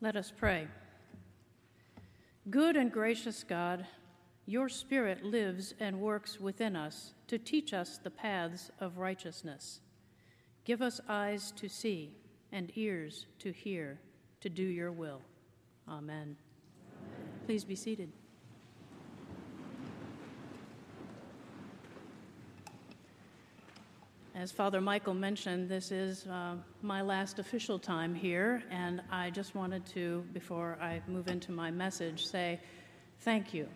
Let us pray. Good and gracious God, your Spirit lives and works within us to teach us the paths of righteousness. Give us eyes to see and ears to hear to do your will. Amen. Amen. Please be seated. As Father Michael mentioned, this is uh, my last official time here, and I just wanted to, before I move into my message, say thank you.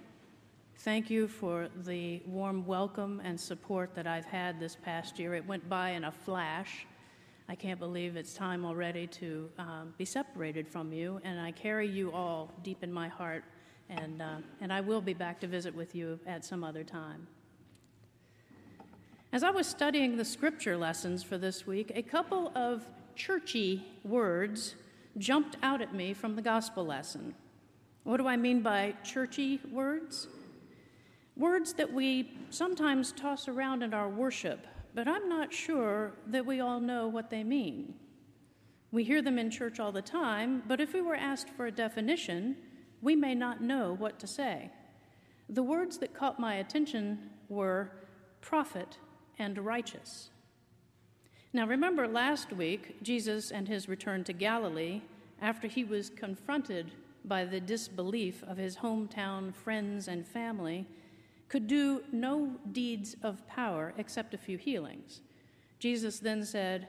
Thank you for the warm welcome and support that I've had this past year. It went by in a flash. I can't believe it's time already to um, be separated from you, and I carry you all deep in my heart, and, uh, and I will be back to visit with you at some other time. As I was studying the scripture lessons for this week, a couple of churchy words jumped out at me from the gospel lesson. What do I mean by churchy words? Words that we sometimes toss around in our worship, but I'm not sure that we all know what they mean. We hear them in church all the time, but if we were asked for a definition, we may not know what to say. The words that caught my attention were prophet and righteous. Now, remember last week, Jesus and his return to Galilee, after he was confronted by the disbelief of his hometown friends and family, could do no deeds of power except a few healings. Jesus then said,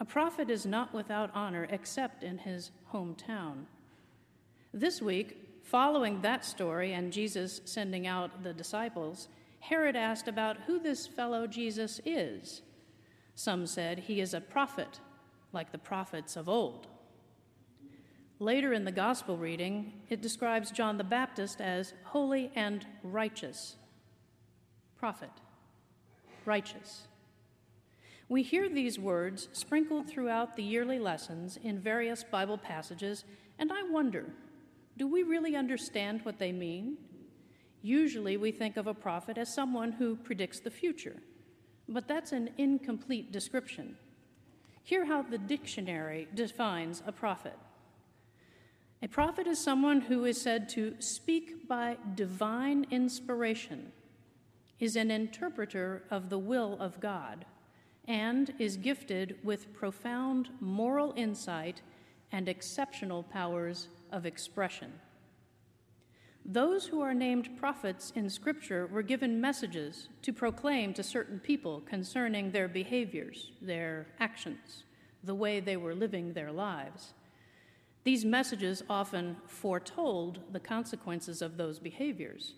A prophet is not without honor except in his hometown. This week, following that story and Jesus sending out the disciples, Herod asked about who this fellow Jesus is. Some said he is a prophet, like the prophets of old. Later in the gospel reading, it describes John the Baptist as holy and righteous. Prophet, righteous. We hear these words sprinkled throughout the yearly lessons in various Bible passages, and I wonder do we really understand what they mean? Usually we think of a prophet as someone who predicts the future, but that's an incomplete description. Hear how the dictionary defines a prophet. A prophet is someone who is said to speak by divine inspiration, is an interpreter of the will of God, and is gifted with profound moral insight and exceptional powers of expression. Those who are named prophets in Scripture were given messages to proclaim to certain people concerning their behaviors, their actions, the way they were living their lives. These messages often foretold the consequences of those behaviors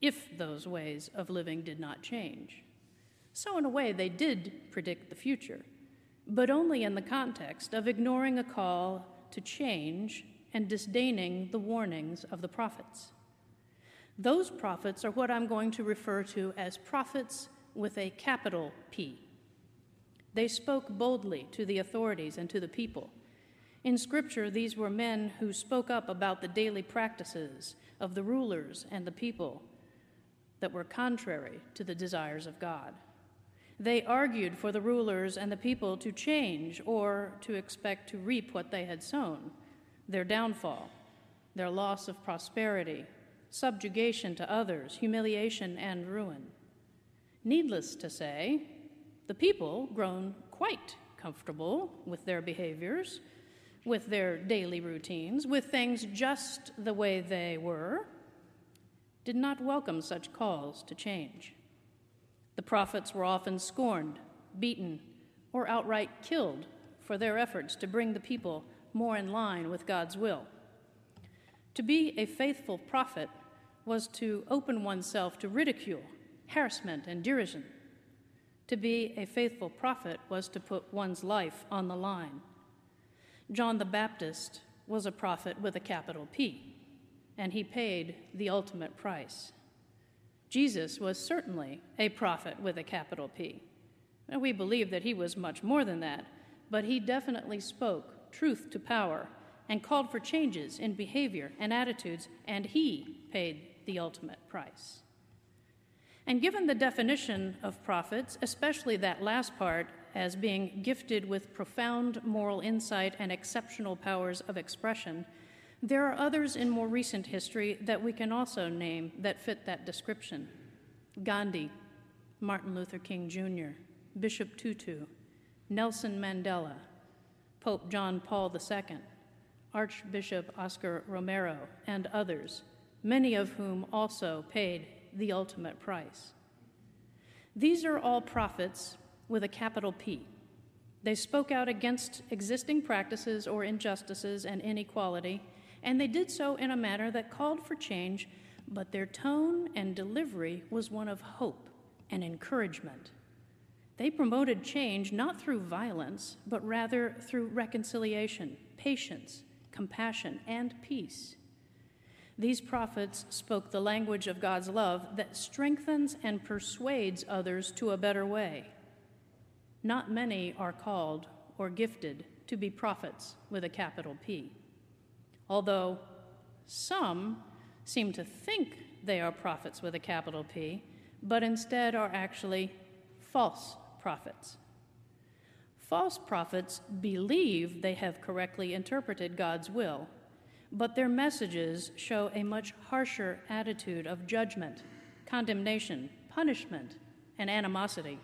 if those ways of living did not change. So, in a way, they did predict the future, but only in the context of ignoring a call to change and disdaining the warnings of the prophets. Those prophets are what I'm going to refer to as prophets with a capital P. They spoke boldly to the authorities and to the people. In Scripture, these were men who spoke up about the daily practices of the rulers and the people that were contrary to the desires of God. They argued for the rulers and the people to change or to expect to reap what they had sown their downfall, their loss of prosperity, subjugation to others, humiliation, and ruin. Needless to say, the people, grown quite comfortable with their behaviors, with their daily routines, with things just the way they were, did not welcome such calls to change. The prophets were often scorned, beaten, or outright killed for their efforts to bring the people more in line with God's will. To be a faithful prophet was to open oneself to ridicule, harassment, and derision. To be a faithful prophet was to put one's life on the line. John the Baptist was a prophet with a capital P, and he paid the ultimate price. Jesus was certainly a prophet with a capital P. And we believe that he was much more than that, but he definitely spoke truth to power and called for changes in behavior and attitudes, and he paid the ultimate price. And given the definition of prophets, especially that last part as being gifted with profound moral insight and exceptional powers of expression, There are others in more recent history that we can also name that fit that description Gandhi, Martin Luther King Jr., Bishop Tutu, Nelson Mandela, Pope John Paul II, Archbishop Oscar Romero, and others, many of whom also paid the ultimate price. These are all prophets with a capital P. They spoke out against existing practices or injustices and inequality, and they did so in a manner that called for change, but their tone and delivery was one of hope and encouragement. They promoted change not through violence, but rather through reconciliation, patience, compassion, and peace. These prophets spoke the language of God's love that strengthens and persuades others to a better way. Not many are called or gifted to be prophets with a capital P, although some seem to think they are prophets with a capital P, but instead are actually false prophets. False prophets believe they have correctly interpreted God's will but their messages show a much harsher attitude of judgment, condemnation, punishment, and animosity.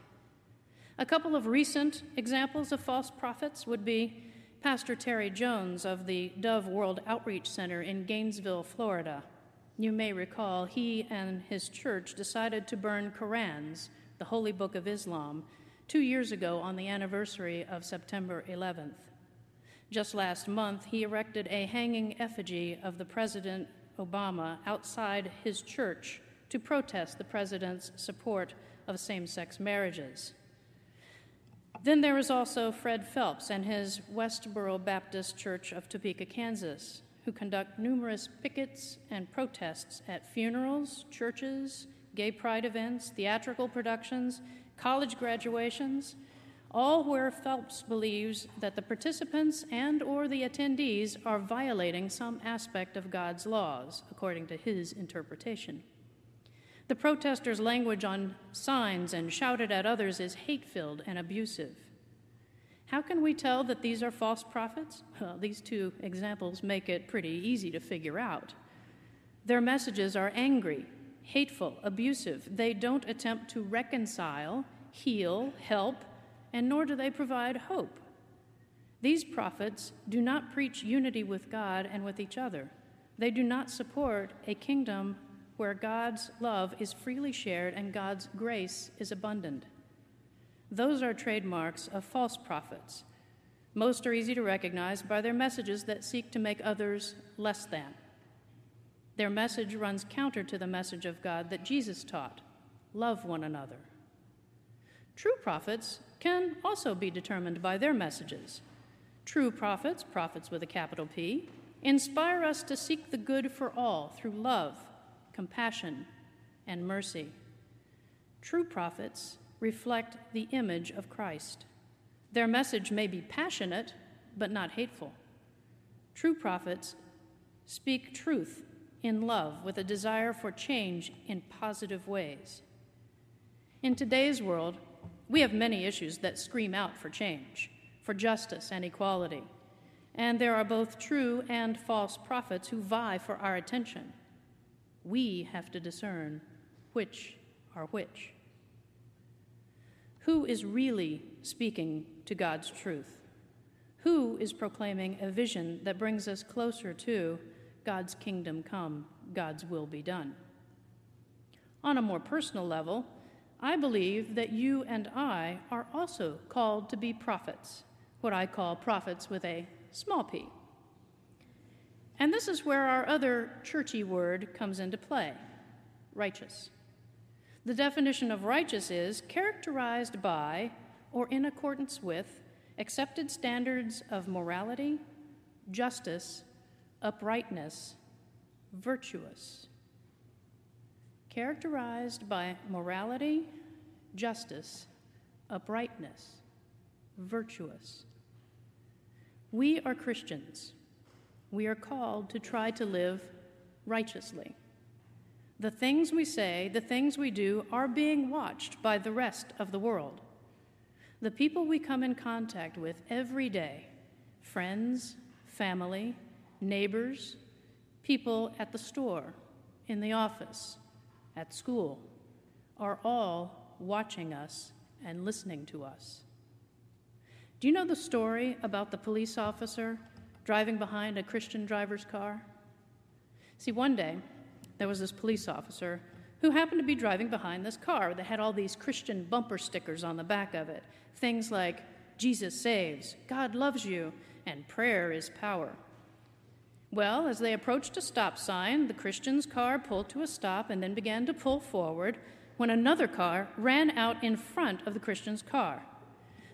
A couple of recent examples of false prophets would be Pastor Terry Jones of the Dove World Outreach Center in Gainesville, Florida. You may recall he and his church decided to burn Korans, the holy book of Islam, two years ago on the anniversary of September 11th. Just last month, he erected a hanging effigy of the President Obama outside his church to protest the president's support of same sex marriages. Then there is also Fred Phelps and his Westboro Baptist Church of Topeka, Kansas, who conduct numerous pickets and protests at funerals, churches, gay pride events, theatrical productions, college graduations, all where Phelps believes that the participants and or the attendees are violating some aspect of God's laws according to his interpretation. The protesters' language on signs and shouted at others is hate-filled and abusive. How can we tell that these are false prophets? Well, these two examples make it pretty easy to figure out. Their messages are angry, hateful, abusive. They don't attempt to reconcile, heal, help, and nor do they provide hope. These prophets do not preach unity with God and with each other. They do not support a kingdom where God's love is freely shared and God's grace is abundant. Those are trademarks of false prophets. Most are easy to recognize by their messages that seek to make others less than. Their message runs counter to the message of God that Jesus taught love one another. True prophets can also be determined by their messages. True prophets, prophets with a capital P, inspire us to seek the good for all through love, compassion, and mercy. True prophets reflect the image of Christ. Their message may be passionate, but not hateful. True prophets speak truth in love with a desire for change in positive ways. In today's world, we have many issues that scream out for change, for justice and equality. And there are both true and false prophets who vie for our attention. We have to discern which are which. Who is really speaking to God's truth? Who is proclaiming a vision that brings us closer to God's kingdom come, God's will be done? On a more personal level, I believe that you and I are also called to be prophets, what I call prophets with a small p. And this is where our other churchy word comes into play righteous. The definition of righteous is characterized by or in accordance with accepted standards of morality, justice, uprightness, virtuous characterized by morality, justice, uprightness, virtuous. We are Christians. We are called to try to live righteously. The things we say, the things we do, are being watched by the rest of the world. The people we come in contact with every day friends, family, neighbors, people at the store, in the office, at school, are all watching us and listening to us. Do you know the story about the police officer driving behind a Christian driver's car? See, one day, there was this police officer who happened to be driving behind this car that had all these Christian bumper stickers on the back of it. Things like, Jesus saves, God loves you, and prayer is power. Well, as they approached a stop sign, the Christian's car pulled to a stop and then began to pull forward when another car ran out in front of the Christian's car.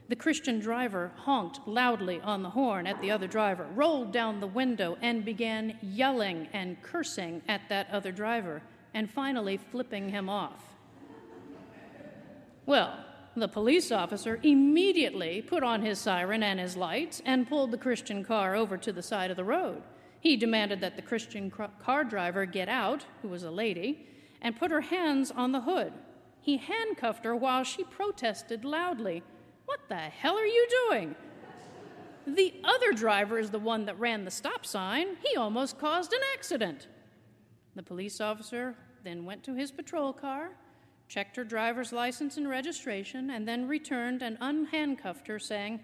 The Christian driver honked loudly on the horn at the other driver, rolled down the window, and began yelling and cursing at that other driver, and finally flipping him off. Well, the police officer immediately put on his siren and his lights and pulled the Christian car over to the side of the road. He demanded that the Christian car driver get out, who was a lady, and put her hands on the hood. He handcuffed her while she protested loudly. What the hell are you doing? The other driver is the one that ran the stop sign. He almost caused an accident. The police officer then went to his patrol car, checked her driver's license and registration, and then returned and unhandcuffed her, saying,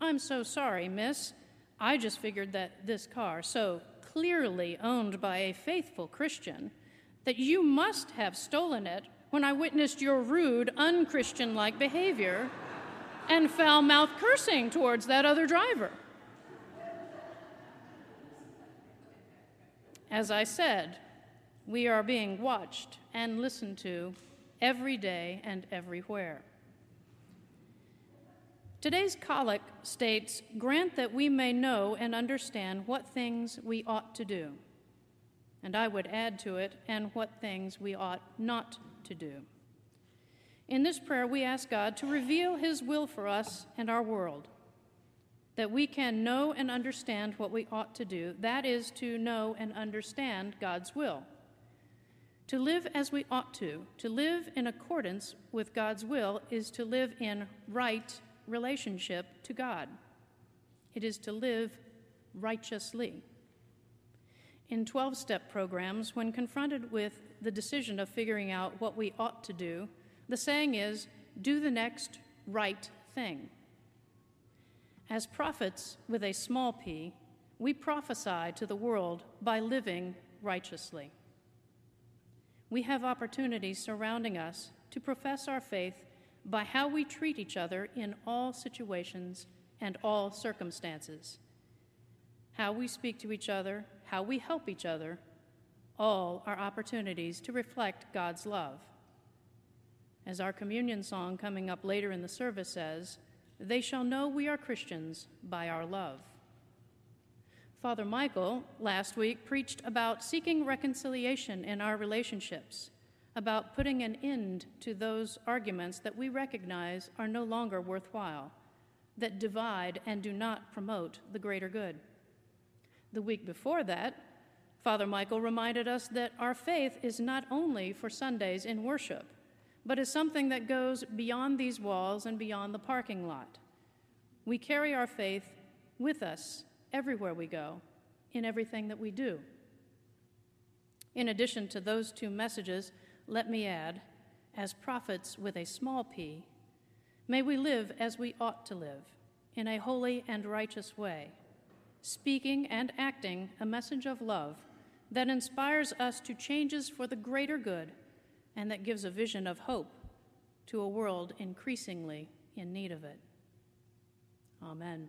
I'm so sorry, miss. I just figured that this car, so clearly owned by a faithful Christian, that you must have stolen it when I witnessed your rude, unchristian like behavior and foul mouth cursing towards that other driver. As I said, we are being watched and listened to every day and everywhere. Today's collect states Grant that we may know and understand what things we ought to do. And I would add to it, and what things we ought not to do. In this prayer, we ask God to reveal His will for us and our world, that we can know and understand what we ought to do. That is, to know and understand God's will. To live as we ought to, to live in accordance with God's will, is to live in right relationship to God. It is to live righteously. In 12 step programs, when confronted with the decision of figuring out what we ought to do, the saying is, do the next right thing. As prophets with a small p, we prophesy to the world by living righteously. We have opportunities surrounding us to profess our faith by how we treat each other in all situations and all circumstances. How we speak to each other, how we help each other, all are opportunities to reflect God's love. As our communion song coming up later in the service says, they shall know we are Christians by our love. Father Michael last week preached about seeking reconciliation in our relationships, about putting an end to those arguments that we recognize are no longer worthwhile, that divide and do not promote the greater good. The week before that, Father Michael reminded us that our faith is not only for Sundays in worship, but is something that goes beyond these walls and beyond the parking lot. We carry our faith with us everywhere we go, in everything that we do. In addition to those two messages, let me add, as prophets with a small p, may we live as we ought to live, in a holy and righteous way, speaking and acting a message of love that inspires us to changes for the greater good and that gives a vision of hope to a world increasingly in need of it. Amen.